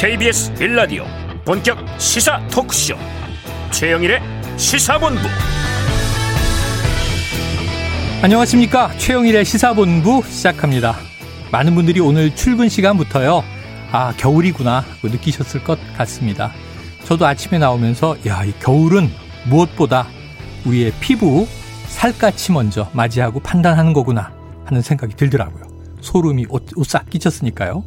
KBS 빌라디오 본격 시사 토크쇼. 최영일의 시사본부. 안녕하십니까? 최영일의 시사본부 시작합니다. 많은 분들이 오늘 출근 시간부터요. 아 겨울이구나. 느끼셨을 것 같습니다. 저도 아침에 나오면서 야 이 겨울은 무엇보다 우리의 피부 살갗이 먼저 맞이하고 판단하는 거구나 하는 생각이 들더라고요 소름이 오싹 끼쳤으니까요.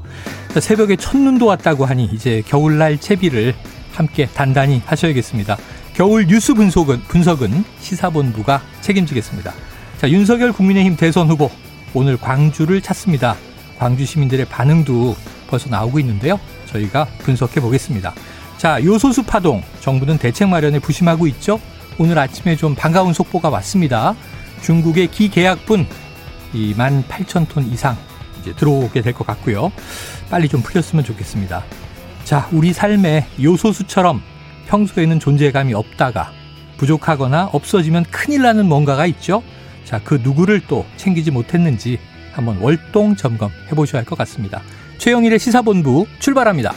새벽에 첫눈도 왔다고 하니 이제 겨울날 채비를 함께 단단히 하셔야겠습니다. 겨울 뉴스 분석은, 분석은 시사본부가 책임지겠습니다. 자, 윤석열 국민의힘 대선 후보 오늘 광주를 찾습니다. 광주 시민들의 반응도 벌써 나오고 있는데요. 저희가 분석해 보겠습니다. 자, 요소수 파동 정부는 대책 마련에 부심하고 있죠. 오늘 아침에 좀 반가운 속보가 왔습니다. 중국의 기계약분 이 18,000톤 이상 이제 들어오게 될 것 같고요. 빨리 좀 풀렸으면 좋겠습니다. 자, 우리 삶에 요소수처럼 평소에는 존재감이 없다가 부족하거나 없어지면 큰일 나는 뭔가가 있죠. 자, 그 누구를 또 챙기지 못했는지 한번 월동 점검해 보셔야 할 것 같습니다. 최영일의 시사본부 출발합니다.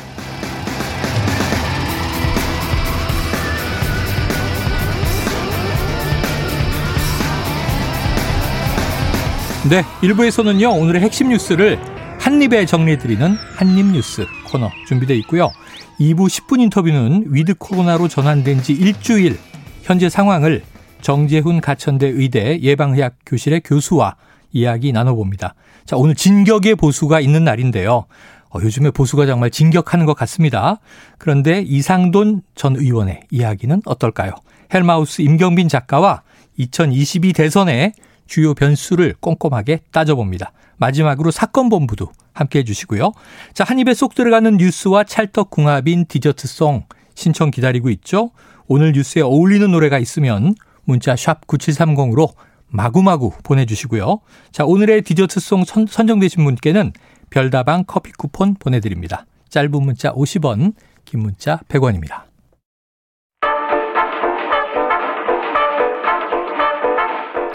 네, 1부에서는요, 오늘의 핵심 뉴스를 한입에 정리해드리는 한입 뉴스 코너 준비되어 있고요. 2부 10분 인터뷰는 위드 코로나로 전환된 지 일주일, 현재 상황을 정재훈 가천대 의대 예방의학 교실의 교수와 이야기 나눠봅니다. 자, 오늘 진격의 보수가 있는 날인데요. 어, 요즘에 보수가 정말 진격하는 것 같습니다. 그런데 이상돈 전 의원의 이야기는 어떨까요? 헬마우스 임경빈 작가와 2022 대선에 주요 변수를 꼼꼼하게 따져봅니다. 마지막으로 사건 본부도 함께 해주시고요. 자, 한 입에 쏙 들어가는 뉴스와 찰떡궁합인 디저트송 신청 기다리고 있죠. 오늘 뉴스에 어울리는 노래가 있으면 문자 샵 9730으로 마구마구 보내주시고요. 자, 오늘의 디저트송 선, 선정되신 분께는 별다방 커피 쿠폰 보내드립니다. 짧은 문자 50원, 긴 문자 100원입니다.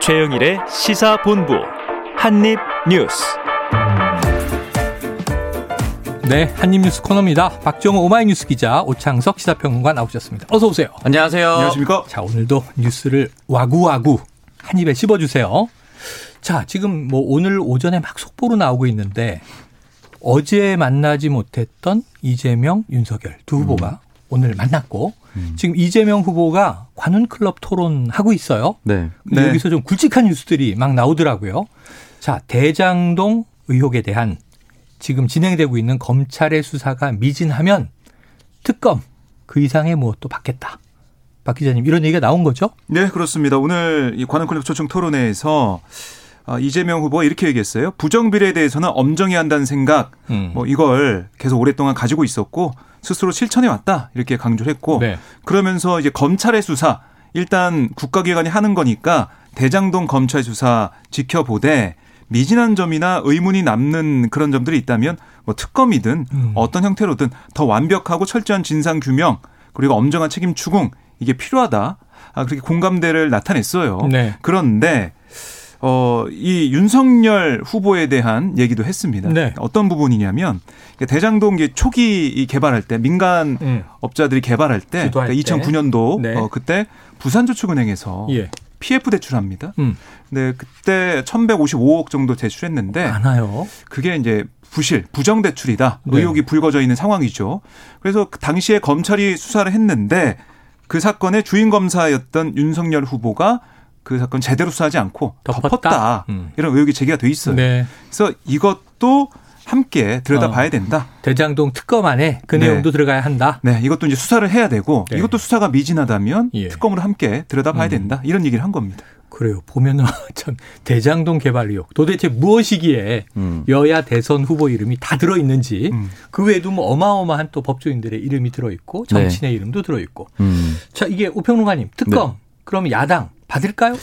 최영일의 시사본부 한입뉴스. 네, 한입뉴스 코너입니다. 박정호 오마이뉴스 기자, 오창석 시사평론가 나오셨습니다. 어서 오세요. 안녕하세요. 안녕하십니까? 자, 오늘도 뉴스를 와구와구 한 입에 씹어주세요. 자, 지금 뭐 오늘 오전에 막 속보로 나오고 있는데 어제 만나지 못했던 이재명, 윤석열 두 후보가 음. 오늘 만났고 음. 지금 이재명 후보가 관훈 클럽 토론 하고 있어요. 네. 네. 여기서 좀 굵직한 뉴스들이 막 나오더라고요. 자, 대장동 의혹에 대한 지금 진행되고 있는 검찰의 수사가 미진하면 특검 그 이상의 무엇도 받겠다. 박 기자님 이런 얘기가 나온 거죠? 네, 그렇습니다. 오늘 이 관훈 클럽 초청 토론회에서 아, 이재명 후보가 이렇게 얘기했어요. 부정비례에 대해서는 엄정히 한다는 생각, 음. 뭐 이걸 계속 오랫동안 가지고 있었고 스스로 실천해 왔다 이렇게 강조를 했고 네. 그러면서 이제 검찰의 수사 일단 국가기관이 하는 거니까 대장동 검찰 수사 지켜보되 미진한 점이나 의문이 남는 그런 점들이 있다면 뭐 특검이든 음. 어떤 형태로든 더 완벽하고 철저한 진상 규명 그리고 엄정한 책임 추궁 이게 필요하다. 아, 그렇게 공감대를 나타냈어요. 네. 그런데 어, 이 윤석열 후보에 대한 얘기도 했습니다. 네. 어떤 부분이냐면 대장동 초기 개발할 때 민간 음. 업자들이 개발할 때 그러니까 2009년도 네. 어, 그때 부산저축은행에서 예. PF 대출합니다. 음. 네, 그때 1,155억 정도 대출했는데 많아요. 그게 이제 부실, 부정 대출이다. 네. 의혹이 불거져 있는 상황이죠. 그래서 그 당시에 검찰이 수사를 했는데 그 사건의 주인 검사였던 윤석열 후보가 그 사건 제대로 수사하지 않고 덮었다, 덮었다. 음. 이런 의혹이 제기가 돼 있어요. 네. 그래서 이것도 함께 들여다봐야 어. 된다. 대장동 특검 안에 그 네. 내용도 들어가야 한다. 네, 이것도 이제 수사를 해야 되고 네. 이것도 수사가 미진하다면 예. 특검으로 함께 들여다봐야 음. 된다. 이런 얘기를 한 겁니다. 그래요. 보면은 참 대장동 개발 의혹 도대체 무엇이기에 음. 여야 대선 후보 이름이 다 들어 있는지 음. 그 외에도 뭐 어마어마한 또 법조인들의 이름이 들어 있고 정치인의 네. 이름도 들어 있고. 음. 자, 이게 오평론가님 특검 네. 그럼 야당 받을까요?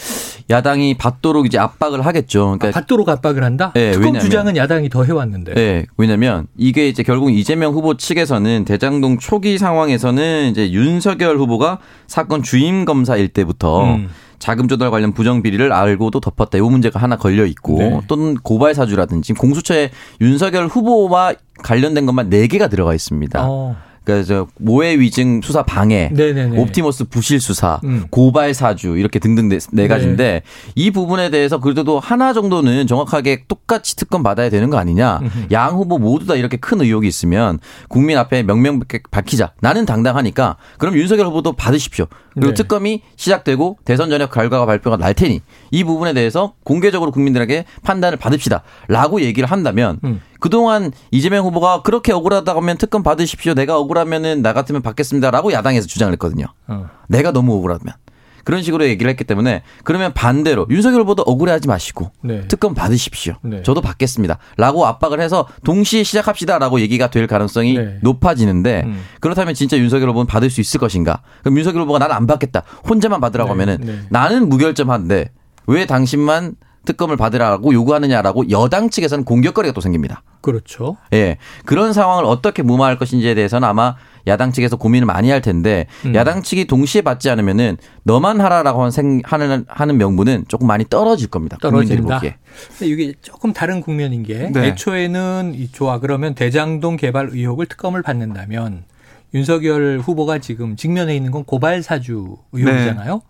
야당이 받도록 이제 압박을 하겠죠. 그러니까 아, 받도록 압박을 한다. 네, 특검 왜냐면, 주장은 야당이 더 해왔는데. 네, 왜냐하면 이게 이제 결국 이재명 후보 측에서는 대장동 초기 상황에서는 이제 윤석열 후보가 사건 주임 검사일 때부터 음. 자금 조달 관련 부정 비리를 알고도 덮었다. 이 문제가 하나 걸려 있고 네. 또는 고발 사주라든지 공수처에 윤석열 후보와 관련된 것만 4 개가 들어가 있습니다. 어. 그러니까 모해 위증 수사 방해, 네네네. 옵티머스 부실 수사, 음. 고발 사주 이렇게 등등 네, 네 가지인데 네. 이 부분에 대해서 그래도 하나 정도는 정확하게 똑같이 특검 받아야 되는 거 아니냐? 음흠. 양 후보 모두 다 이렇게 큰 의혹이 있으면 국민 앞에 명명백백 밝히자. 나는 당당하니까 그럼 윤석열 후보도 받으십시오. 그리고 네. 특검이 시작되고 대선 전역 결과가 발표가 날 테니 이 부분에 대해서 공개적으로 국민들에게 판단을 받읍시다라고 얘기를 한다면 음. 그동안 이재명 후보가 그렇게 억울하다고 하면 특검 받으십시오. 내가 억울하면은 나 같으면 받겠습니다라고 야당에서 주장을 했거든요. 어. 내가 너무 억울하면. 그런 식으로 얘기를 했기 때문에 그러면 반대로 윤석열 후보도 억울해하지 마시고 네. 특검 받으십시오. 네. 저도 받겠습니다. 라고 압박을 해서 동시에 시작합시다. 라고 얘기가 될 가능성이 네. 높아지는데 음. 그렇다면 진짜 윤석열 후보는 받을 수 있을 것인가? 그럼 윤석열 후보가 나는 안 받겠다. 혼자만 받으라고 네. 하면은 네. 나는 무결점한데 왜 당신만 특검을 받으라고 요구하느냐라고 여당 측에서는 공격거리가 또 생깁니다. 그렇죠. 예. 그런 상황을 어떻게 무마할 것인지에 대해서는 아마 야당 측에서 고민을 많이 할 텐데 음. 야당 측이 동시에 받지 않으면은 너만 하라라고 하는 하는 명분은 조금 많이 떨어질 겁니다. 떨어진다. 근데 이게 조금 다른 국면인 게 네. 애초에는 이 좋아 그러면 대장동 개발 의혹을 특검을 받는다면 윤석열 후보가 지금 직면해 있는 건 고발 사주 의혹이잖아요. 네.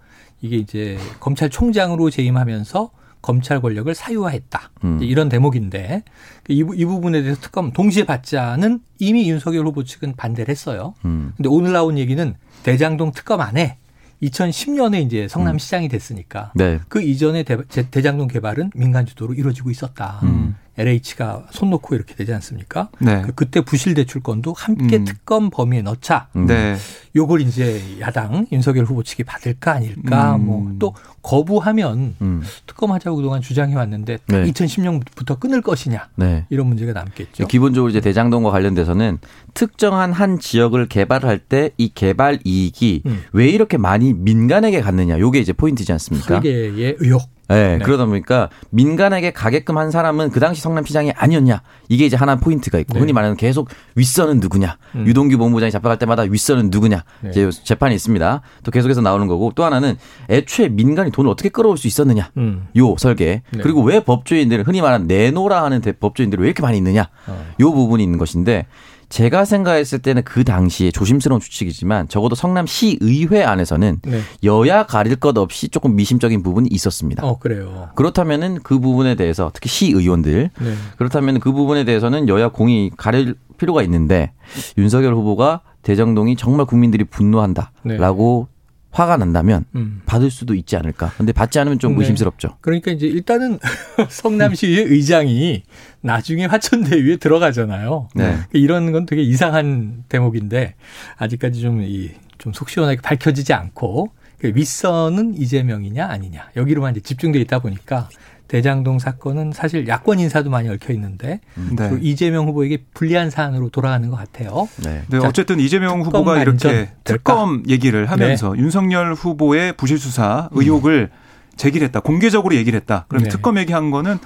이게 이제 검찰총장으로 재임하면서 검찰 권력을 사유화했다. 음. 이런 대목인데 이, 이, 부분에 대해서 특검 동시에 받자는 이미 윤석열 후보 측은 반대를 했어요. 음. 근데 오늘 나온 얘기는 대장동 특검 안에 2010년에 이제 성남시장이 음. 됐으니까 네. 그 이전에 대, 장동 개발은 민간 주도로 이루어지고 있었다. 음. LH가 손 놓고 이렇게 되지 않습니까? 네. 그 그때 부실 대출권도 함께 음. 특검 범위에 넣자. 음. 네. 요걸 이제 야당 윤석열 후보 측이 받을까 아닐까 음. 뭐또 거부하면 음. 특검하자고 그동안 주장해 왔는데 네. 2010년부터 끊을 것이냐 네. 이런 문제가 남겠죠. 기본적으로 이제 대장동과 관련돼서는 특정한 한 지역을 개발할 때 이 개발 이익이 음. 왜 이렇게 많이 민간에게 갔느냐 요게 이제 포인트지 않습니까? 설계의 의혹. 네, 네, 그러다 보니까 민간에게 가게끔 한 사람은 그 당시 성남시장이 아니었냐 이게 이제 하나 포인트가 있고 네. 흔히 말하는 계속 윗선은 누구냐 음. 유동규 본부장이 잡혀갈 때마다 윗선은 누구냐 네. 이제 재판이 있습니다 또 계속해서 나오는 거고 또 하나는 애초에 민간이 돈을 어떻게 끌어올 수 있었느냐 음. 요 설계 네. 그리고 왜 법조인들 흔히 말하는 내노라 하는 법조인들이 왜 이렇게 많이 있느냐 어. 요 부분이 있는 것인데 제가 생각했을 때는 그 당시에 조심스러운 추측이지만 적어도 성남시 의회 안에서는 네. 여야 가릴 것 없이 조금 미심적인 부분이 있었습니다. 어, 그래요. 그렇다면은 그 부분에 대해서 특히 시 의원들 네. 그렇다면 그 부분에 대해서는 여야 공이 가릴 필요가 있는데 윤석열 후보가 대정동이 정말 국민들이 분노한다라고 네. 화가 난다면 음. 받을 수도 있지 않을까. 근데 받지 않으면 좀 네. 의심스럽죠. 네. 그러니까 이제 일단은 성남시의 의장이 나중에 화천대유에 들어가잖아요. 네. 그러니까 이런 건 되게 이상한 대목인데 아직까지 좀 이 좀 속 시원하게 밝혀지지 않고 그 윗선은 이재명이냐 아니냐 여기로만 이제 집중돼 있다 보니까 대장동 사건은 사실 야권 인사도 많이 얽혀 있는데 음. 네. 이재명 후보에게 불리한 사안으로 돌아가는 것 같아요. 네. 네 자, 어쨌든 이재명 후보가 이렇게 특검 얘기를 하면서 네. 윤석열 후보의 부실 수사 의혹을 음. 제기했다. 공개적으로 얘기를 했다. 그럼 네. 특검 얘기한 거는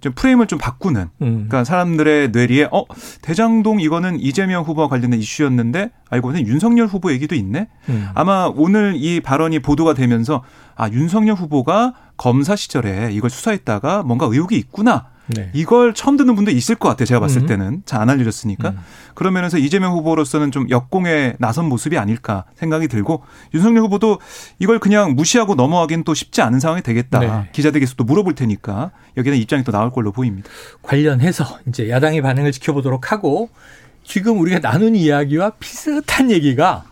좀 프레임을 좀 바꾸는. 음. 그러니까 사람들의 뇌리에 어 대장동 이거는 이재명 후보와 관련된 이슈였는데 알고 보니 윤석열 후보 얘기도 있네. 음. 아마 오늘 이 발언이 보도가 되면서 아 윤석열 후보가 검사 시절에 이걸 수사했다가 뭔가 의혹이 있구나. 네. 이걸 처음 듣는 분도 있을 것 같아요. 제가 봤을 음. 때는 잘 안 알려졌으니까. 음. 그러면서 이재명 후보로서는 좀 역공에 나선 모습이 아닐까 생각이 들고 윤석열 후보도 이걸 그냥 무시하고 넘어가기는 또 쉽지 않은 상황이 되겠다. 네. 기자들에게서 도 물어볼 테니까 여기는 입장이 또 나올 걸로 보입니다. 관련해서 이제 야당의 반응을 지켜보도록 하고 지금 우리가 나눈 이야기와 비슷한 얘기가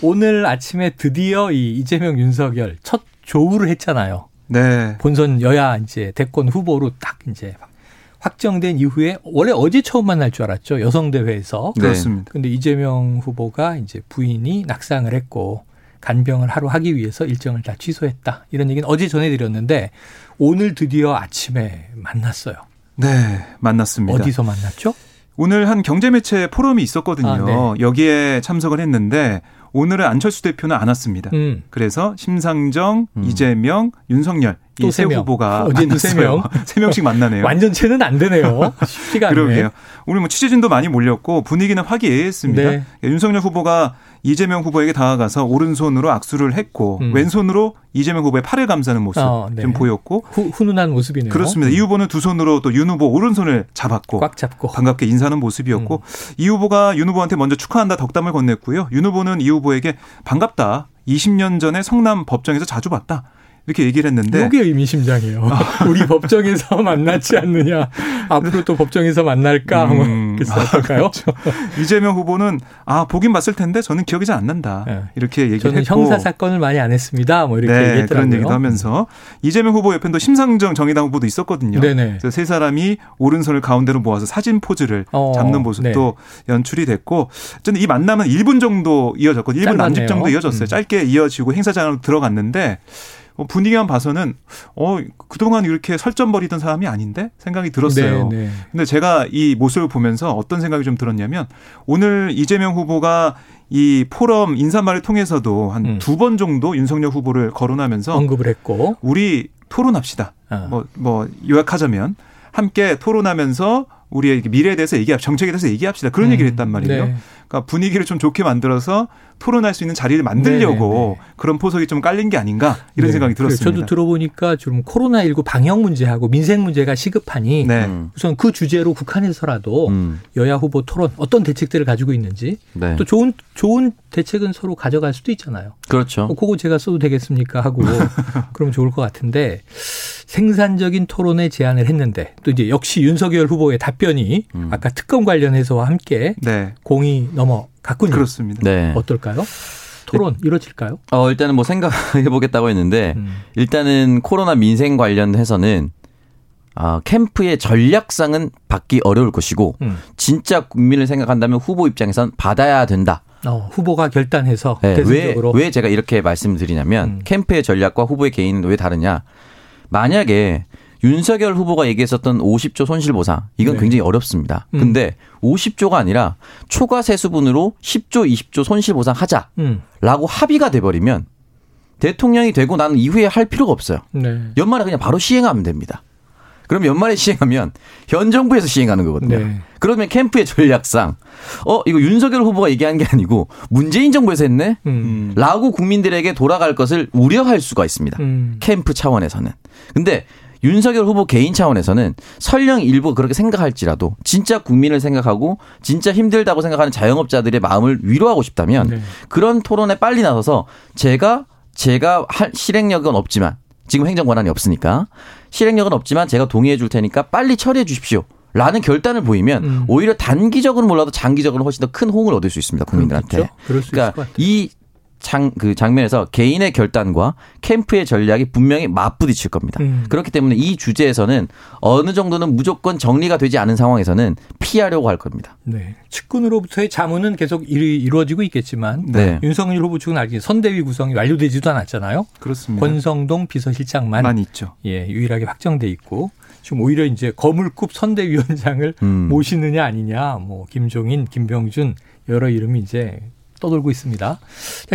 오늘 아침에 드디어 이 이재명 윤석열 첫 조우를 했잖아요. 네. 본선 여야 이제 대권 후보로 딱 이제 확정된 이후에 원래 어제 처음 만날 줄 알았죠. 여성대회에서. 네. 그렇습니다. 근데 이재명 후보가 이제 부인이 낙상을 했고 간병을 하루 하기 위해서 일정을 다 취소했다. 이런 얘기는 어제 전해드렸는데 오늘 드디어 아침에 만났어요. 네, 만났습니다. 어디서 만났죠? 오늘 한 경제매체 포럼이 있었거든요. 아, 네. 여기에 참석을 했는데 오늘은 안철수 대표는 안 왔습니다. 음. 그래서 심상정, 음. 이재명, 윤석열 이세 후보가 어제 두세 명, 세 명씩 만나네요. 완전체는 안 되네요. 쉽지가 않네요. 그러게요. 오늘 뭐 취재진도 많이 몰렸고 분위기는 화기애애했습니다. 네. 윤석열 후보가 이재명 후보에게 다가가서 오른손으로 악수를 했고 음. 왼손으로 이재명 후보의 팔을 감싸는 모습 어, 네. 좀 보였고 후, 훈훈한 모습이네요. 그렇습니다. 이 후보는 두 손으로 또 윤 후보 오른손을 잡았고 꽉 잡고 반갑게 인사하는 모습이었고 음. 이 후보가 윤 후보한테 먼저 축하한다 덕담을 건넸고요. 윤 후보는 이 후보에게 반갑다. 20년 전에 성남 법정에서 자주 봤다. 이렇게 얘기를 했는데 이게 의미심장해요. 우리 법정에서 만났지 않느냐. 앞으로 또 법정에서 만날까? 음. 그래서 어떨까요? 그렇죠. 이재명 후보는 아 보긴 봤을 텐데 저는 기억이 잘 안 난다. 네. 이렇게 얘기를 저는 했고 형사 사건을 많이 안 했습니다. 뭐 이렇게 네, 얘기했더라고요. 그런 얘기도 하면서 이재명 후보 옆에 또 심상정 정의당 후보도 있었거든요. 네네. 그래서 세 사람이 오른손을 가운데로 모아서 사진 포즈를 어, 잡는 모습도 네. 연출이 됐고 저는 이 만남은 1분 정도 이어졌거든요. 1분 남짓 정도 이어졌어요. 음. 짧게 이어지고 행사장으로 들어갔는데 어, 분위기만 봐서는 어 그동안 이렇게 설전 벌이던 사람이 아닌데 생각이 들었어요. 네, 네. 근데 제가 이 모습을 보면서 어떤 생각이 좀 들었냐면 오늘 이재명 후보가 이 포럼 인사말을 통해서도 한 두번 음. 정도 윤석열 후보를 거론하면서 언급을 했고 우리 토론합시다. 뭐뭐 어. 뭐 요약하자면 함께 토론하면서 우리의 미래에 대해서 얘기합 정책에 대해서 얘기합시다. 그런 음. 얘기를 했단 말이에요. 네. 그러니까 분위기를 좀 좋게 만들어서 토론할 수 있는 자리를 만들려고 네네네. 네, 네. 그런 포석이 좀 깔린 게 아닌가 이런 네. 생각이 들었습니다. 저도 들어보니까 좀 코로나19 방역 문제하고 민생 문제가 시급하니 네. 우선 그 주제로 국한해서라도 음. 여야 후보 토론 어떤 대책들을 가지고 있는지 네. 또 좋은 좋은 대책은 서로 가져갈 수도 있잖아요. 그렇죠. 어, 그거 제가 써도 되겠습니까 하고 그럼 좋을 것 같은데 생산적인 토론에 제안을 했는데 또 이제 역시 윤석열 후보의 답변이 음. 아까 특검 관련해서와 함께 네. 공이 넘어갔군요. 그렇습니다. 네. 어떨까요? 토론 이루어질까요? 어, 일단은 뭐 생각해 보겠다고 했는데 음. 일단은 코로나 민생 관련해서는 아, 캠프의 전략상은 받기 어려울 것이고 음. 진짜 국민을 생각한다면 후보 입장에선 받아야 된다. 어, 후보가 결단해서 네, 왜, 왜 제가 이렇게 말씀드리냐면 음. 캠프의 전략과 후보의 개인은 왜 다르냐? 만약에 윤석열 후보가 얘기했었던 50조 손실보상 이건 네. 굉장히 어렵습니다. 음. 근데 50조가 아니라 초과 세수분으로 10조, 20조 손실보상 하자라고 음. 합의가 돼버리면 대통령이 되고 나는 이후에 할 필요가 없어요. 네. 연말에 그냥 바로 시행하면 됩니다. 그럼 연말에 시행하면 현 정부에서 시행하는 거거든요. 네. 그러면 캠프의 전략상 어 이거 윤석열 후보가 얘기한 게 아니고 문재인 정부에서 했네. 음. 라고 국민들에게 돌아갈 것을 우려할 수가 있습니다. 음. 캠프 차원에서는. 근데 윤석열 후보 개인 차원에서는 설령 일부 그렇게 생각할지라도 진짜 국민을 생각하고 진짜 힘들다고 생각하는 자영업자들의 마음을 위로하고 싶다면 네. 그런 토론에 빨리 나서서 제가 제가 할 실행력은 없지만 지금 행정 권한이 없으니까 실행력은 없지만 제가 동의해 줄 테니까 빨리 처리해 주십시오. 라는 결단을 보이면 음. 오히려 단기적으로는 몰라도 장기적으로는 훨씬 더 큰 호응을 얻을 수 있습니다 국민들한테. 그러니까 이 장, 그 장면에서 개인의 결단과 캠프의 전략이 분명히 맞부딪힐 겁니다. 음. 그렇기 때문에 이 주제에서는 어느 정도는 무조건 정리가 되지 않은 상황에서는 피하려고 할 겁니다. 네. 측근으로부터의 자문은 계속 이루어지고 있겠지만 네. 윤석열 후보 측은 아직 선대위 구성이 완료되지도 않았잖아요. 그렇습니다. 권성동 비서실장만 있죠. 예, 유일하게 확정돼 있고 지금 오히려 이제 거물급 선대위원장을 음. 모시느냐 아니냐 뭐 김종인, 김병준 여러 이름이 이제 떠돌고 있습니다.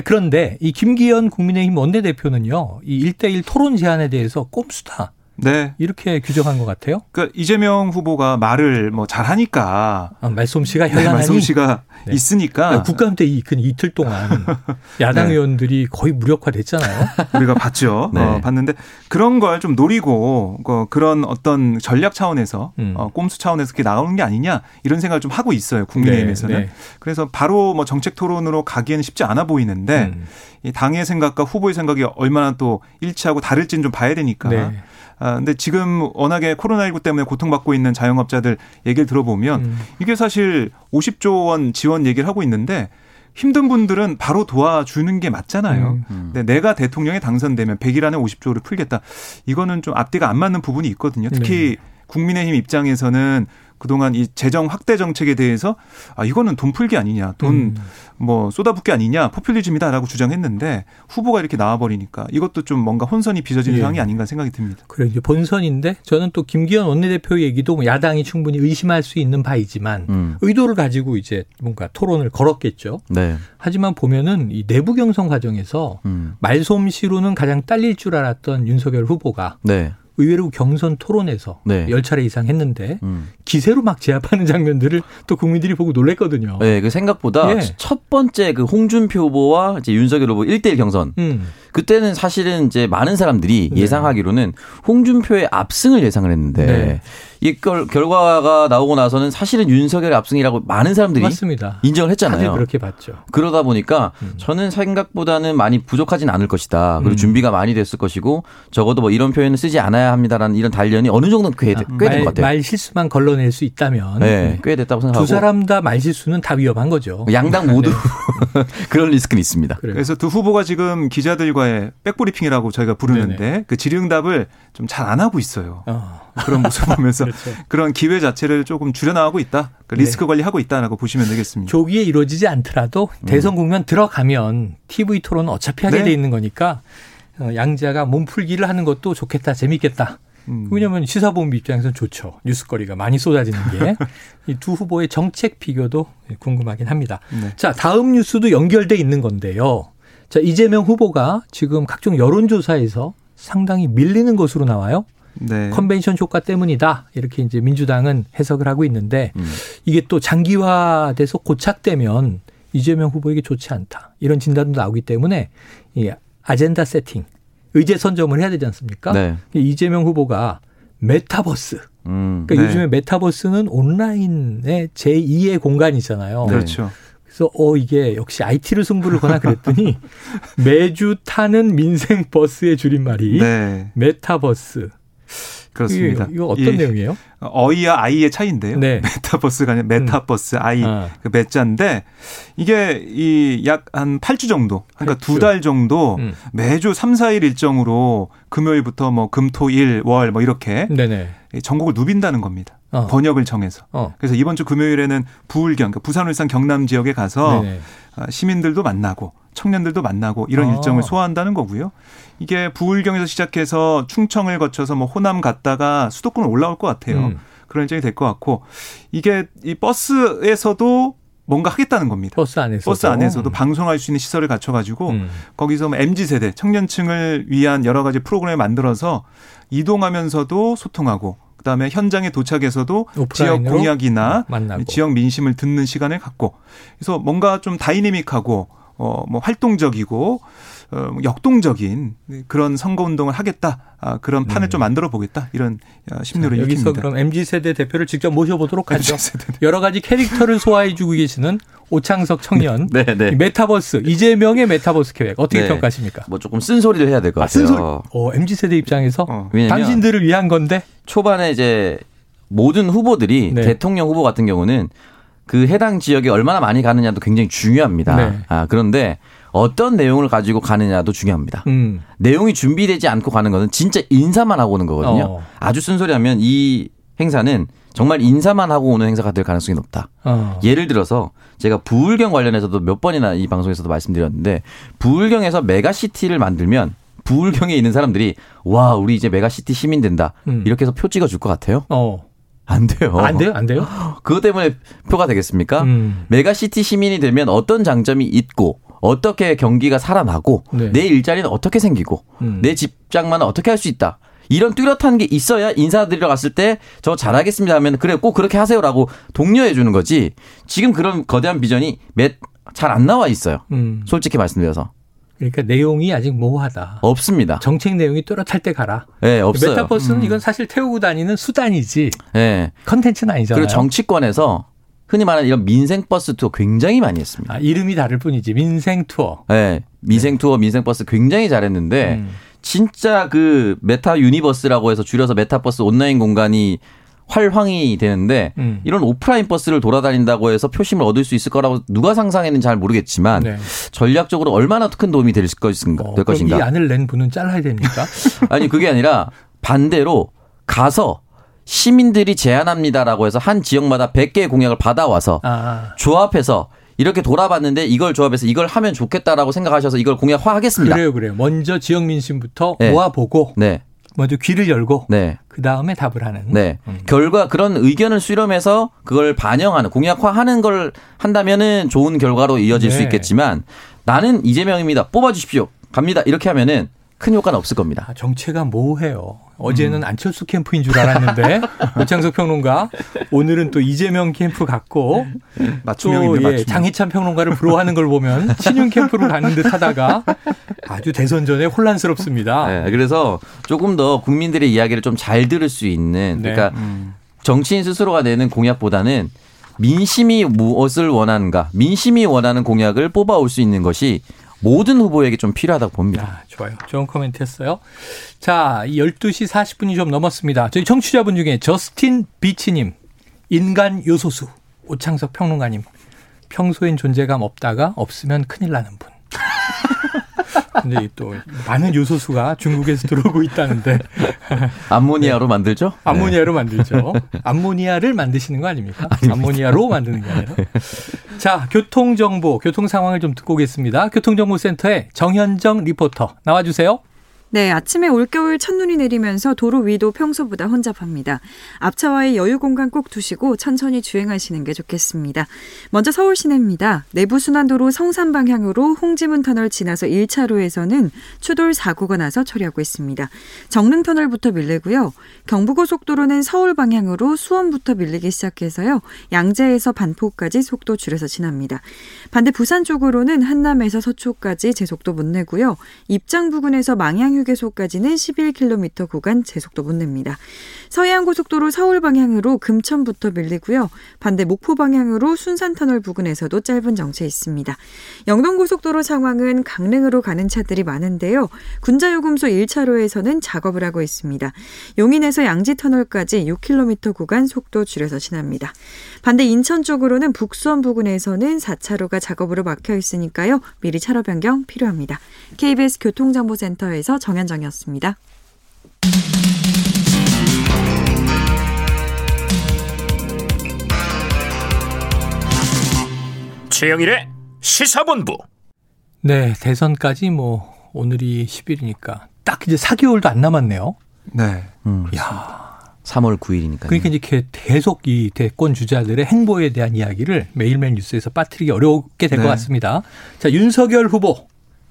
그런데 이 김기현 국민의힘 원내대표는요, 이 1대1 토론 제안에 대해서 꼼수다. 네. 이렇게 규정한 것 같아요. 그러니까 이재명 후보가 말을 뭐 잘하니까 아, 말솜씨가 현란하니 네, 말솜씨가 네. 있으니까 국감 때 이, 그 이틀 동안 야당 네. 의원들이 거의 무력화됐잖아요. 우리가 봤죠. 네. 어, 봤는데 그런 걸 좀 노리고 어, 그런 어떤 전략 차원에서 음. 어, 꼼수 차원에서 이렇게 나오는 게 아니냐 이런 생각을 좀 하고 있어요. 국민의힘에서는. 네, 네. 그래서 바로 뭐 정책 토론으로 가기에는 쉽지 않아 보이는데 음. 이 당의 생각과 후보의 생각이 얼마나 또 일치하고 다를지는 좀 봐야 되니까. 아, 근데 지금 워낙에 코로나19 때문에 고통받고 있는 자영업자들 얘기를 들어보면 음. 이게 사실 50조 원 지원 얘기를 하고 있는데 힘든 분들은 바로 도와주는 게 맞잖아요. 음. 음. 근데 내가 대통령에 당선되면 100일 안에 50조를 풀겠다. 이거는 좀 앞뒤가 안 맞는 부분이 있거든요. 특히 네. 국민의힘 입장에서는 그동안 이 재정 확대 정책에 대해서 아 이거는 돈 풀기 아니냐, 돈뭐 음. 쏟아붓기 아니냐, 포퓰리즘이다라고 주장했는데 후보가 이렇게 나와버리니까 이것도 좀 뭔가 혼선이 빚어지는 예. 상황이 아닌가 생각이 듭니다. 그래 이제 본선인데 저는 또 김기현 원내대표 얘기도 뭐 야당이 충분히 의심할 수 있는 바이지만 음. 의도를 가지고 이제 뭔가 토론을 걸었겠죠. 네. 하지만 보면은 이 내부 경선 과정에서 음. 말솜씨로는 가장 딸릴 줄 알았던 윤석열 후보가 네. 의외로 경선 토론에서 네. 10차례 이상 했는데 음. 기세로 막 제압하는 장면들을 또 국민들이 보고 놀랬거든요. 네, 그 생각보다 예. 첫 번째 그 홍준표 후보와 이제 윤석열 후보 1대1 경선. 음. 그때는 사실은 이제 많은 사람들이 네. 예상하기로는 홍준표의 압승을 예상을 했는데 네. 이 결과가 나오고 나서는 사실은 윤석열의 압승이라고 많은 사람들이 맞습니다. 인정을 했잖아요. 그렇게 봤죠. 그러다 보니까 음. 저는 생각보다는 많이 부족하진 않을 것이다. 그리고 음. 준비가 많이 됐을 것이고 적어도 뭐 이런 표현을 쓰지 않아야 합니다라는 이런 단련이 어느 정도는 꽤된 아, 것 같아요. 말 실수만 걸러낼 수 있다면 네, 꽤 됐다고 생각하고 두 사람 다 말 실수는 다 위험한 거죠. 양당 모두 네. 그런 리스크는 있습니다. 그래요. 그래서 두 후보가 지금 기자들과의 백브리핑이라고 저희가 부르는데 네네. 그 질의응답을 좀 잘 안 하고 있어요. 어. 그런 모습 보면서 그렇죠. 그런 기회 자체를 조금 줄여나가고 있다. 그 리스크 네. 관리하고 있다라고 보시면 되겠습니다. 조기에 이루어지지 않더라도 음. 대선 국면 들어가면 TV 토론은 어차피 하게 네. 돼 있는 거니까 어, 양자가 몸풀기를 하는 것도 좋겠다, 재밌겠다. 음. 왜냐하면 시사본부 입장에서는 좋죠. 뉴스거리가 많이 쏟아지는 게. 이 두 후보의 정책 비교도 궁금하긴 합니다. 네. 자, 다음 뉴스도 연결돼 있는 건데요. 자, 이재명 후보가 지금 각종 여론조사에서 상당히 밀리는 것으로 나와요. 네. 컨벤션 효과 때문이다. 이렇게 이제 민주당은 해석을 하고 있는데 음. 이게 또 장기화돼서 고착되면 이재명 후보에게 좋지 않다. 이런 진단도 나오기 때문에 이 아젠다 세팅, 의제 선점을 해야 되지 않습니까? 네. 이재명 후보가 메타버스. 음, 그러니까 네. 요즘에 메타버스는 온라인의 제2의 공간이잖아요. 네. 그렇죠. 그래서 어 이게 역시 IT를 승부를 거나 그랬더니 매주 타는 민생 버스의 줄임말이 네. 매타버스. 그렇습니다. 이거 어떤 내용이에요? 어이와 아이의 차이인데요. 네. 메타버스가 아니라 매타버스 음. 아이 아. 그 매자인데 이게 이 약 한 8주 정도 그러니까 두 달 정도 음. 매주 3, 4일 일정으로 금요일부터 뭐 금토 일 월 뭐 이렇게 네네. 전국을 누빈다는 겁니다. 어. 번역을 정해서. 어. 그래서 이번 주 금요일에는 부울경, 그러니까 부산, 울산, 경남 지역에 가서 네네. 아, 시민들도 만나고 청년들도 만나고 이런 아. 일정을 소화한다는 거고요. 이게 부울경에서 시작해서 충청을 거쳐서 뭐 호남 갔다가 수도권 올라올 것 같아요. 음. 그런 일정이 될 것 같고 이게 이 버스에서도 뭔가 하겠다는 겁니다. 버스 안에서 버스 안에서도 음. 방송할 수 있는 시설을 갖춰가지고 음. 거기서 뭐 mz 세대 청년층을 위한 여러 가지 프로그램을 만들어서 이동하면서도 소통하고 그다음에 현장에 도착해서도 지역 공약이나 만나고. 지역 민심을 듣는 시간을 갖고 그래서 뭔가 좀 다이내믹하고 어뭐 활동적이고 어, 역동적인 그런 선거 운동을 하겠다. 아, 그런 판을 음. 좀 만들어 보겠다. 이런 어, 심리를 자, 여기서 그럼 MZ 세대 대표를 직접 모셔보도록 하죠. 여러 가지 캐릭터를 소화해주고 계시는 오창석 청년, 네, 네. 매타버스 이재명의 매타버스 계획 어떻게 네. 평가하십니까? 뭐 조금 쓴소리를 해야 될것 같아요. 아, 쓴소리. 어, MZ 세대 입장에서 어. 당신들을 위한 건데 초반에 이제 모든 후보들이 네. 대통령 후보 같은 경우는 그 해당 지역에 얼마나 많이 가느냐도 굉장히 중요합니다. 네. 아, 그런데 어떤 내용을 가지고 가느냐도 중요합니다. 음. 내용이 준비되지 않고 가는 것은 진짜 인사만 하고 오는 거거든요. 어. 아주 순소리하면 이 행사는 정말 인사만 하고 오는 행사가 될 가능성이 높다. 어. 예를 들어서 제가 부울경 관련해서도 몇 번이나 이 방송에서도 말씀드렸는데 부울경에서 메가시티를 만들면 부울경에 있는 사람들이 와 우리 이제 메가시티 시민 된다 음. 이렇게 해서 표 찍어줄 것 같아요. 어. 안 돼요. 안 돼요? 안 돼요? 그것 때문에 표가 되겠습니까? 음. 메가시티 시민이 되면 어떤 장점이 있고 어떻게 경기가 살아나고 네. 내 일자리는 어떻게 생기고 음. 내 집장만은 어떻게 할 수 있다. 이런 뚜렷한 게 있어야 인사드리러 갔을 때 저 잘하겠습니다 하면 그래 꼭 그렇게 하세요라고 독려해 주는 거지. 지금 그런 거대한 비전이 잘 안 나와 있어요. 음. 솔직히 말씀드려서. 그러니까 내용이 아직 모호하다. 없습니다. 정책 내용이 뚜렷할 때 가라. 네, 없어요. 매타버스는 음. 이건 사실 태우고 다니는 수단이지. 네. 컨텐츠는 아니잖아요. 그리고 정치권에서 흔히 말하는 이런 민생 버스 투어 굉장히 많이 했습니다. 아, 이름이 다를 뿐이지 민생 투어. 네, 민생 투어, 민생 버스 굉장히 잘했는데 음. 진짜 그 meta universe라고 해서 줄여서 메타버스 온라인 공간이 활황이 되는데 음. 이런 오프라인 버스를 돌아다닌다고 해서 표심을 얻을 수 있을 거라고 누가 상상했는지 잘 모르겠지만 네. 전략적으로 얼마나 큰 도움이 될 것인가 어, 될 것인가. 이 안을 낸 분은 잘라야 됩니까? 아니 그게 아니라 반대로 가서 시민들이 제안합니다라고 해서 한 지역마다 100개의 공약을 받아와서 아. 조합해서 이렇게 돌아봤는데 이걸 조합해서 이걸 하면 좋겠다라고 생각하셔서 이걸 공약화하겠습니다. 그래요, 그래요. 먼저 지역 민심부터 네. 모아보고 네. 먼저 귀를 열고 네. 그 다음에 답을 하는. 네. 음. 결과 그런 의견을 수렴해서 그걸 반영하는 공약화하는 걸 한다면은 좋은 결과로 이어질 네. 수 있겠지만 나는 이재명입니다. 뽑아주십시오. 갑니다. 이렇게 하면은 큰 효과는 없을 겁니다. 아, 정체가 뭐해요. 어제는 음. 안철수 캠프인 줄 알았는데 오창석 평론가 오늘은 또 이재명 캠프 같고 또 예, 장희찬 평론가를 부러워하는 걸 보면 친윤 캠프로 가는 듯하다가 아주 대선 전에 혼란스럽습니다. 네, 그래서 조금 더 국민들의 이야기를 좀 잘 들을 수 있는 네. 그러니까 음. 정치인 스스로가 내는 공약보다는 민심이 무엇을 원하는가, 민심이 원하는 공약을 뽑아올 수 있는 것이 모든 후보에게 좀 필요하다고 봅니다. 아, 좋아요. 좋은 코멘트 했어요. 자, 12시 40분이 좀 넘었습니다. 저희 청취자분 중에 저스틴 비치님, 인간 요소수, 오창석 평론가님, 평소엔 존재감 없다가 없으면 큰일 나는 분. 근데 또 많은 요소수가 중국에서 들어오고 있다는데 암모니아로 네. 만들죠? 암모니아로 네. 만들죠. 암모니아를 만드시는 거 아닙니까? 아닙니다. 암모니아로 만드는 게 아니라. 자, 교통 정보, 교통 상황을 좀 듣고 오겠습니다. 교통정보센터의 정현정 리포터 나와 주세요. 네, 아침에 올겨울 첫눈이 내리면서 도로 위도 평소보다 혼잡합니다. 앞차와의 여유 공간 꼭 두시고 천천히 주행하시는 게 좋겠습니다. 먼저 서울 시내입니다. 내부순환도로 성산 방향으로 홍지문 터널 지나서 1차로에서는 추돌 사고가 나서 처리하고 있습니다. 정릉 터널부터 밀리고요. 경부고속도로는 서울 방향으로 수원부터 밀리기 시작해서요. 양재에서 반포까지 속도 줄여서 지납니다. 반대 부산 쪽으로는 한남에서 서초까지 제속도 못 내고요. 입장 부근에서 망향 휴게소까지는 11km 구간 제속도 못 냅니다. 서해안고속도로 서울 방향으로 금천부터 밀리고요. 반대 목포 방향으로 순산터널 부근에서도 짧은 정체 있습니다. 영동고속도로 상황은 강릉으로 가는 차들이 많은데요. 군자요금소 1차로에서는 작업을 하고 있습니다. 용인에서 양지터널까지 6km 구간 속도 줄여서 지납니다. 반대 인천 쪽으로는 북수원 부근에서는 4차로가 작업으로 막혀 있으니까요. 미리 차로 변경 필요합니다. KBS 교통정보센터에서 정 현정이었습니다. 최영일의 시사본부. 네, 대선까지 뭐 오늘이 10일이니까 딱 이제 4개월도 안 남았네요. 네. 음, 야. 3월 9일이니까. 그러니까 이제 계속 이 대권 주자들의 행보에 대한 이야기를 매일매일 뉴스에서 빠뜨리기 어렵게 될것 네. 같습니다. 자, 윤석열 후보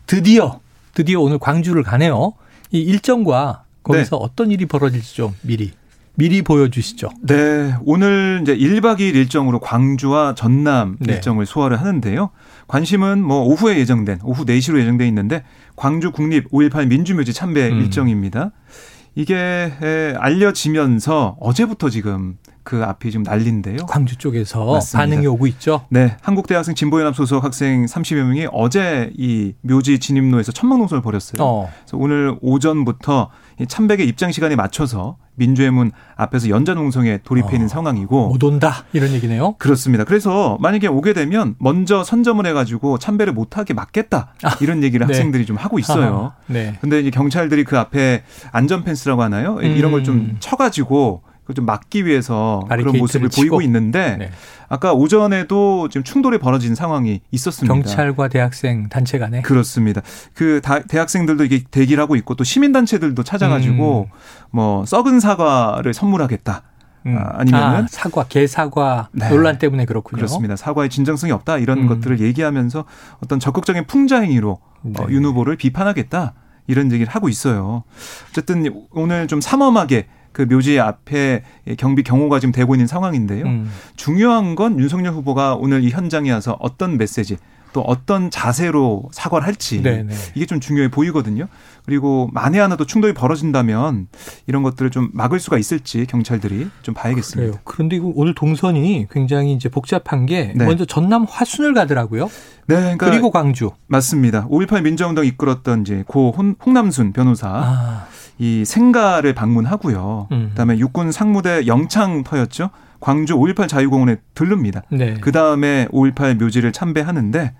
드디어 드디어 오늘 광주를 가네요. 이 일정과 거기서 네. 어떤 일이 벌어질지 좀 미리 미리 보여주시죠. 네. 오늘 이제 1박 2일 일정으로 광주와 전남 네. 일정을 소화를 하는데요. 관심은 뭐 오후에 예정된, 오후 4시로 예정돼 있는데 광주 국립 5.18 민주묘지 참배 음. 일정입니다. 이게 알려지면서 어제부터 지금 그 앞이 지금 난린데요. 광주 쪽에서 맞습니다. 반응이 오고 있죠. 네, 한국대학생 진보연합 소속 학생 30여 명이 어제 이 묘지 진입로에서 천막농성을 벌였어요. 어. 그래서 오늘 오전부터 참백의 입장 시간에 맞춰서 민주의 문 앞에서 연자농성에 돌입해 있는 어, 상황이고 못 온다 이런 얘기네요. 그렇습니다. 그래서 만약에 오게 되면 먼저 선점을 해가지고 참배를 못하게 막겠다 아, 이런 얘기를 네. 학생들이 좀 하고 있어요. 아, 네. 근데 이제 경찰들이 그 앞에 안전 펜스라고 하나요? 음. 이런 걸 좀 쳐가지고 좀 막기 위해서 그런 모습을 치고. 보이고 있는데 네. 아까 오전에도 지금 충돌이 벌어진 상황이 있었습니다. 경찰과 대학생 단체 간에 그렇습니다. 그 다, 대학생들도 이게 대기를 하고 있고 또 시민 단체들도 찾아가지고 음. 뭐 썩은 사과를 선물하겠다. 음. 아, 니면은 아, 사과, 개사과 네. 논란 때문에 그렇군요. 그렇습니다. 사과의 진정성이 없다 이런 음. 것들을 얘기하면서 어떤 적극적인 풍자 행위로 어, 네. 어, 윤 후보를 비판하겠다 이런 얘기를 하고 있어요. 어쨌든 오늘 좀 삼엄하게 그 묘지 앞에 경비 경호가 지금 되고 있는 상황인데요. 음. 중요한 건 윤석열 후보가 오늘 이 현장에 와서 어떤 메시지 또 어떤 자세로 사과를 할지 네네. 네. 이게 좀 중요해 보이거든요. 그리고 만에 하나 도 충돌이 벌어진다면 이런 것들을 좀 막을 수가 있을지 경찰들이 좀 봐야겠습니다. 그래요. 그런데 오늘 동선이 굉장히 이제 복잡한 게 네. 먼저 전남 화순을 가더라고요. 네, 그러니까 그리고 광주. 맞습니다. 5.18 민주운동 이끌었던 이제 고 홍남순 변호사. 아. 이 생가를 방문하고요. 음. 그다음에 육군 상무대 영창터였죠. 광주 5.18 자유공원에 들릅니다. 네. 그 다음에 5.18 묘지를 참배하는데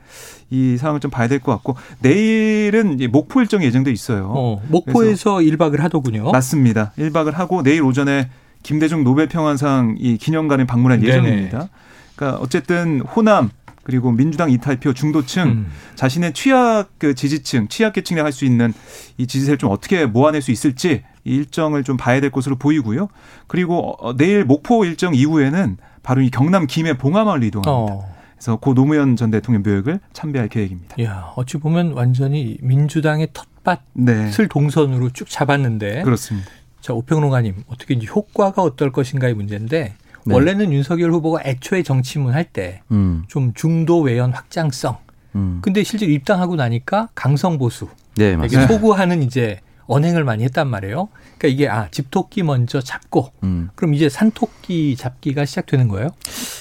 이 상황을 좀 봐야 될 것 같고 내일은 목포 일정이 예정돼 있어요. 어, 목포에서 1박을 하더군요. 맞습니다. 1박을 하고 내일 오전에 김대중 노벨 평화상 이 기념관에 방문할 예정입니다. 그러니까 어쨌든 호남 그리고 민주당 이탈표 중도층 음. 자신의 취약 그 지지층 취약 계층이 할수 있는 이 지지세를 좀 어떻게 모아낼 수 있을지 이 일정을 좀 봐야 될 것으로 보이고요. 그리고 어, 내일 목포 일정 이후에는 바로 이 경남 김해 봉화마을 이동합니다. 어. 그래서 고 노무현 전 대통령 묘역을 참배할 계획입니다. 야 어찌 보면 완전히 민주당의 텃밭을 네. 동선으로 쭉 잡았는데 그렇습니다. 자 오평론가님 어떻게 효과가 어떨 것인가의 문제인데 네. 원래는 윤석열 후보가 애초에 정치문 할 때좀 음. 중도 외연 확장성. 음. 근데 실제로 입당하고 나니까 강성 보수. 네, 맞습니다. 소구하는 이제 언행을 많이 했단 말이에요. 그러니까 이게 아 집토끼 먼저 잡고 음. 그럼 이제 산토끼 잡기가 시작되는 거예요?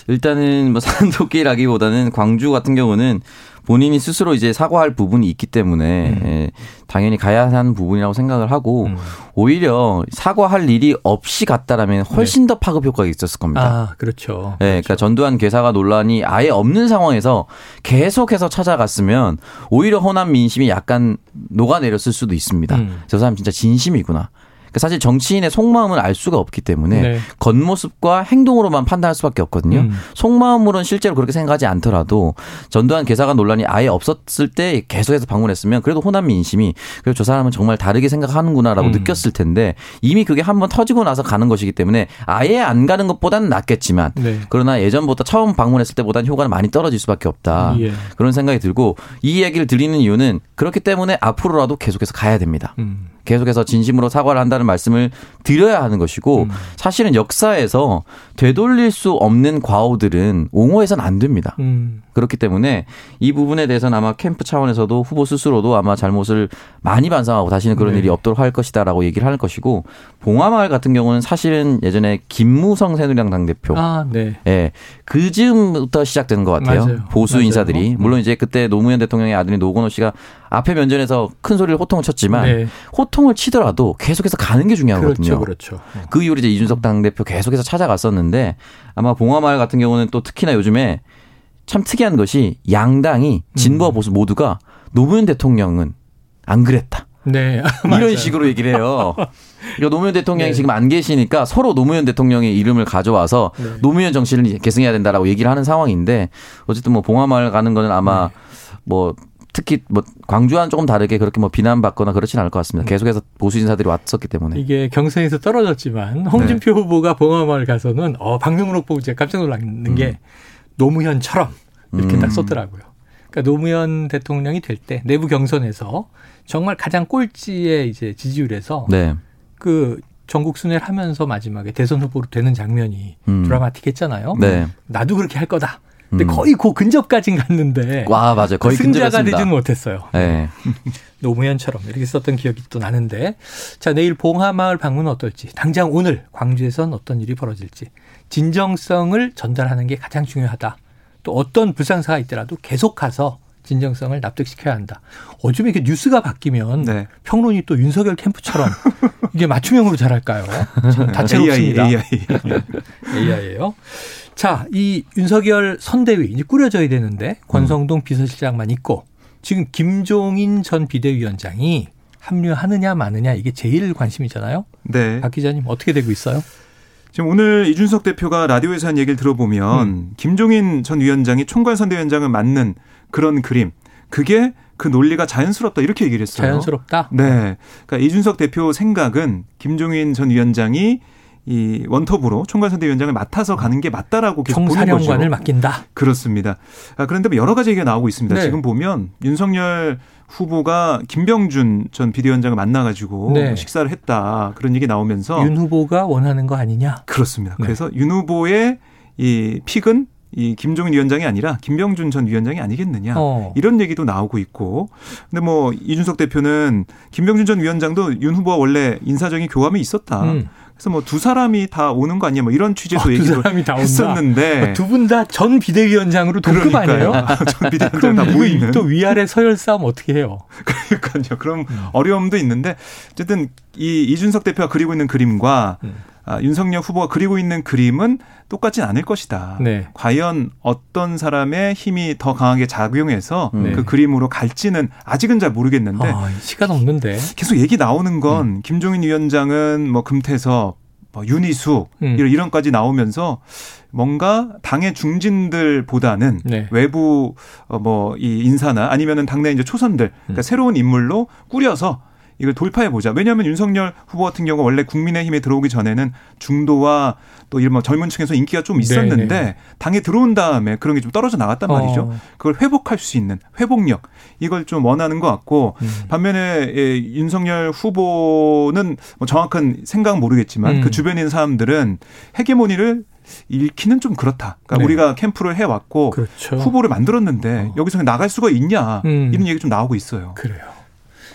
일단은 뭐 산토끼라기보다는 광주 같은 경우는 본인이 스스로 이제 사과할 부분이 있기 때문에 음. 예, 당연히 가야 하는 부분이라고 생각을 하고 음. 오히려 사과할 일이 없이 갔다라면 훨씬 네. 더 파급 효과가 있었을 겁니다. 아, 그렇죠. 네, 그러니까 그렇죠. 전두환 괴사가 논란이 아예 없는 상황에서 계속해서 찾아갔으면 오히려 호남 민심이 약간 녹아내렸을 수도 있습니다. 음. 저 사람 진짜 진심이구나. 그러니까 사실 정치인의 속마음은 알 수가 없기 때문에 네. 겉모습과 행동으로만 판단할 수밖에 없거든요. 음. 속마음으로는 실제로 그렇게 생각하지 않더라도 전두환 개사관 논란이 아예 없었을 때 계속해서 방문했으면 그래도 호남 민심이 그래도 저 사람은 정말 다르게 생각하는구나라고 음. 느꼈을 텐데 이미 그게 한번 터지고 나서 가는 것이기 때문에 아예 안 가는 것보다는 낫겠지만 네. 그러나 예전부터 처음 방문했을 때보다는 효과는 많이 떨어질 수밖에 없다. 예. 그런 생각이 들고 이 얘기를 드리는 이유는 그렇기 때문에 앞으로라도 계속해서 가야 됩니다. 음. 계속해서 진심으로 사과를 한다는 말씀을 드려야 하는 것이고 음. 사실은 역사에서 되돌릴 수 없는 과오들은 옹호해서는 안 됩니다. 음. 그렇기 때문에 이 부분에 대해서는 아마 캠프 차원에서도 후보 스스로도 아마 잘못을 많이 반성하고 다시는 그런 네. 일이 없도록 할 것이다라고 얘기를 할 것이고 봉화마을 같은 경우는 사실은 예전에 김무성 새누리당 당대표 아, 네. 예. 그 즈음부터 시작되는 것 같아요. 맞아요. 보수 맞아요. 인사들이 물론 이제 그때 노무현 대통령의 아들인 노건호 씨가 앞에 면전에서 큰 소리를 호통을 쳤지만 네. 호통을 치더라도 계속해서 가는 게 중요하거든요. 그렇죠, 그렇죠. 그 이후로 이제 이준석 당대표 계속해서 찾아갔었는데 아마 봉화마을 같은 경우는 또 특히나 요즘에 참 특이한 것이 양당이 진보와 음. 보수 모두가 노무현 대통령은 안 그랬다. 네. 이런 식으로 얘기를 해요. 그러니까 노무현 대통령이 네. 지금 안 계시니까 서로 노무현 대통령의 이름을 가져와서 네. 노무현 정치를 계승해야 된다라고 얘기를 하는 상황인데 어쨌든 뭐 봉화마을 가는 거는 아마 네. 뭐 특히 뭐 광주와는 조금 다르게 그렇게 뭐 비난받거나 그렇지는 않을 것 같습니다. 음. 계속해서 보수 인사들이 왔었기 때문에 이게 경선에서 떨어졌지만 홍준표 네. 후보가 봉화마을 가서는 어 박명록 보고 제가 깜짝 놀랐는 게 음. 노무현처럼 이렇게 음. 딱 썼더라고요. 그러니까 노무현 대통령이 될 때 내부 경선에서 정말 가장 꼴찌의 이제 지지율에서 네. 그 전국 순회를 하면서 마지막에 대선 후보로 되는 장면이 음. 드라마틱했잖아요. 네. 나도 그렇게 할 거다. 근데 음. 거의 그 근접까진 갔는데 와 맞아요. 거의 그 승자가 되지는 못했어요. 네. 노무현처럼 이렇게 썼던 기억이 또 나는데 자 내일 봉하마을 방문은 어떨지 당장 오늘 광주에선 어떤 일이 벌어질지 진정성을 전달하는 게 가장 중요하다. 또 어떤 불상사가 있더라도 계속 가서 진정성을 납득시켜야 한다. 어쩜 이렇게 뉴스가 바뀌면 네. 평론이 또 윤석열 캠프처럼 이게 맞춤형으로 잘할까요? 다채롭습니다. AI, AI. AI예요. 자, 이 윤석열 선대위 이제 꾸려져야 되는데 권성동 비서실장만 있고 지금 김종인 전 비대위원장이 합류하느냐 마느냐 이게 제일 관심이잖아요. 네. 박 기자님 어떻게 되고 있어요? 지금 오늘 이준석 대표가 라디오에서 한 얘기를 들어보면 음. 김종인 전 위원장이 총괄 선대위원장을 맡는 그런 그림 그게 그 논리가 자연스럽다 이렇게 얘기를 했어요. 자연스럽다. 네. 그러니까 이준석 대표 생각은 김종인 전 위원장이 이 원톱으로 총괄선대위원장을 맡아서 가는 게 맞다라고 계속 보는 거죠. 총사령관을 맡긴다. 그렇습니다. 아, 그런데 뭐 여러 가지 얘기가 나오고 있습니다. 네. 지금 보면 윤석열 후보가 김병준 전 비대위원장을 만나가지고 네. 식사를 했다 그런 얘기 나오면서 윤 후보가 원하는 거 아니냐? 그렇습니다. 네. 그래서 윤 후보의 이 픽은 이 김종인 위원장이 아니라 김병준 전 위원장이 아니겠느냐 어. 이런 얘기도 나오고 있고 근데 뭐 이준석 대표는 김병준 전 위원장도 윤 후보와 원래 인사적인 교감이 있었다. 음. 그래서 뭐 두 사람이 다 오는 거 아니냐 뭐 이런 취지도 어, 얘기를 했었는데 두 분 다 전 비대위원장으로 동급 아니에요? 전 비대위원장 다 모이는 또 위아래 서열 싸움 어떻게 해요? 그러니까요. 그럼 음. 어려움도 있는데 어쨌든 이 이준석 대표가 그리고 있는 그림과 음. 아, 윤석열 후보가 그리고 있는 그림은 똑같진 않을 것이다. 네. 과연 어떤 사람의 힘이 더 강하게 작용해서 네. 그 그림으로 갈지는 아직은 잘 모르겠는데 아, 시간 없는데 계속 얘기 나오는 건 음. 김종인 위원장은 뭐 금태섭 뭐 윤희수 음. 이런 이런까지 나오면서 뭔가 당의 중진들보다는 네. 외부 어 뭐 이 인사나 아니면은 당내 이제 초선들 그러니까 음. 새로운 인물로 꾸려서 이걸 돌파해 보자. 왜냐하면 윤석열 후보 같은 경우 원래 국민의힘에 들어오기 전에는 중도와 또 이런 뭐 젊은 층에서 인기가 좀 있었는데 네네. 네. 당에 들어온 다음에 그런 게 좀 떨어져 나갔단 말이죠. 어. 그걸 회복할 수 있는 회복력 이걸 좀 원하는 것 같고 음. 반면에 예, 윤석열 후보는 뭐 정확한 생각은 모르겠지만 음. 그 주변에 있는 사람들은 헤게모니를 잃기는 좀 그렇다. 그러니까 네. 우리가 캠프를 해왔고 그렇죠. 후보를 만들었는데 어. 여기서 나갈 수가 있냐 음. 이런 얘기 좀 나오고 있어요. 그래요.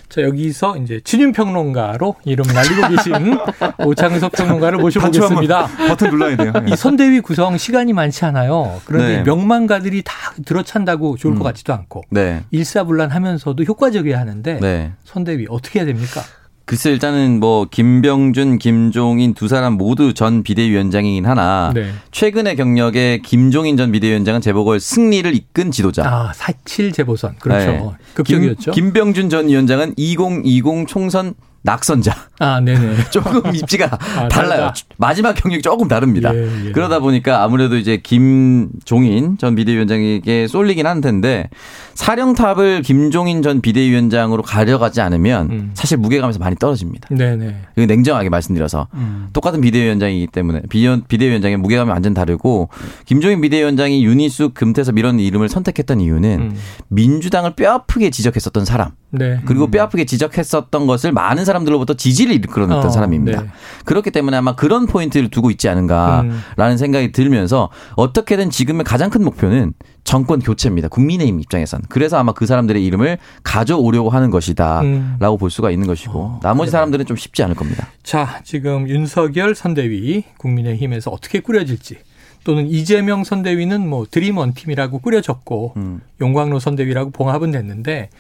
자, 여기서 이제 친윤 평론가로 이름 날리고 계신 오창석 평론가를 모셔보겠습니다. 버튼 눌러야 돼요. 이 선대위 구성 시간이 많지 않아요. 그런데 네. 명망가들이 다 들어찬다고 좋을 음. 것 같지도 않고 네. 일사불란하면서도 효과적이어야 하는데 네. 선대위 어떻게 해야 됩니까? 글쎄 일단은 뭐 김병준, 김종인 두 사람 모두 전 비대위원장이긴 하나 네. 최근의 경력에 김종인 전 비대위원장은 재보궐 승리를 이끈 지도자. 아, 4.7 재보선. 그렇죠. 네. 극적이었죠. 김, 김병준 전 위원장은 2020 총선 낙선자. 아, 네네. 조금 입지가 아, 달라요. 달라. 마지막 경력이 조금 다릅니다. 예, 예. 그러다 보니까 아무래도 이제 김종인 전 비대위원장에게 쏠리긴 한 텐데 사령탑을 김종인 전 비대위원장으로 가려가지 않으면 음. 사실 무게감에서 많이 떨어집니다. 네네. 냉정하게 말씀드려서 음. 똑같은 비대위원장이기 때문에 비대위원장의 무게감이 완전 다르고 김종인 비대위원장이 윤희숙 금태섭 이런 이름을 선택했던 이유는 음. 민주당을 뼈아프게 지적했었던 사람. 네. 그리고 음. 뼈아프게 지적했었던 것을 많은 사람 들로부터 지지를 이끌어냈던 어, 사람입니다. 네. 그렇기 때문에 아마 그런 포인트를 두고 있지 않은가라는 음. 생각이 들면서 어떻게든 지금의 가장 큰 목표는 정권 교체입니다. 국민의힘 입장에선. 그래서 아마 그 사람들의 이름을 가져오려고 하는 것이다라고 음. 볼 수가 있는 것이고 어, 나머지 사람들은 좀 쉽지 않을 겁니다. 자, 지금 윤석열 선대위 국민의힘에서 어떻게 꾸려질지 또는 이재명 선대위는 뭐 드림원 팀이라고 꾸려졌고 음. 용광로 선대위라고 봉합은 됐는데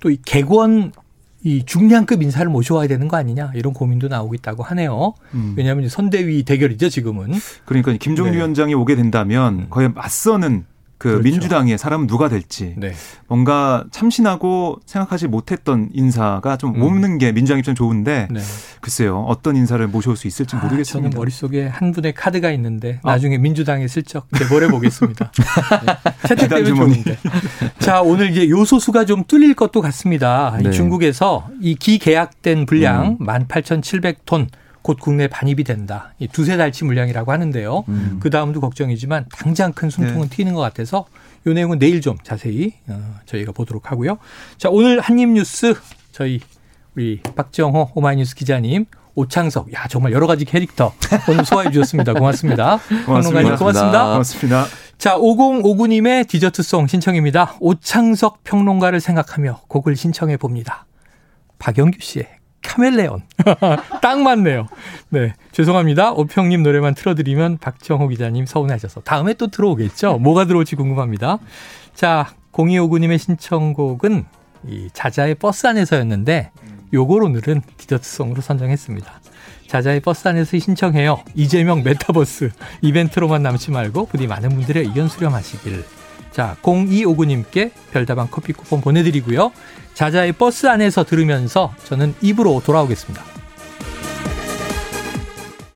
또 이 개권 이 중량급 인사를 모셔와야 되는 거 아니냐 이런 고민도 나오고 있다고 하네요. 음. 왜냐하면 선대위 대결이죠 지금은. 그러니까 김종인 네. 위원장이 오게 된다면 음. 거의 맞서는 그 그렇죠. 민주당의 사람은 누가 될지 네. 뭔가 참신하고 생각하지 못했던 인사가 좀 음. 없는 게 민주당 입장 좋은데 네. 글쎄요 어떤 인사를 모셔올 수 있을지 아, 모르겠습니다. 저는 머릿속에 한 분의 카드가 있는데 아. 나중에 민주당에 슬쩍 내보내 보겠습니다. 네. 채택되면 좋은데. 자 오늘 이제 요소수가 좀 뚫릴 것도 같습니다. 네. 중국에서 이 기계약된 분량 음. 18,700톤 곧 국내 반입이 된다. 이 두세 달치 물량이라고 하는데요. 음. 그 다음도 걱정이지만 당장 큰 숨통은 네. 튀는 것 같아서 이 내용은 내일 좀 자세히 어, 저희가 보도록 하고요. 자 오늘 한입 뉴스 저희 우리 박정호 오마이뉴스 기자님 오창석, 야 정말 여러 가지 캐릭터 오늘 소화해 주셨습니다. 고맙습니다. 고맙습니다. 고맙습니다. 고맙습니다. 자 5059님의 디저트송 신청입니다. 오창석 평론가를 생각하며 곡을 신청해 봅니다. 박영규 씨의 카멜레온. 딱 맞네요. 네. 죄송합니다. 오평님 노래만 틀어드리면 박정호 기자님 서운하셔서. 다음에 또 들어오겠죠? 뭐가 들어올지 궁금합니다. 자, 0259님의 신청곡은 이 자자의 버스 안에서였는데 요걸 오늘은 디저트송으로 선정했습니다. 자자의 버스 안에서 신청해요. 이재명 매타버스 이벤트로만 남지 말고 부디 많은 분들의 의견 수렴하시길. 자, 0259님께 별다방 커피 쿠폰 보내드리고요. 자자의 버스 안에서 들으면서 저는 입으로 돌아오겠습니다.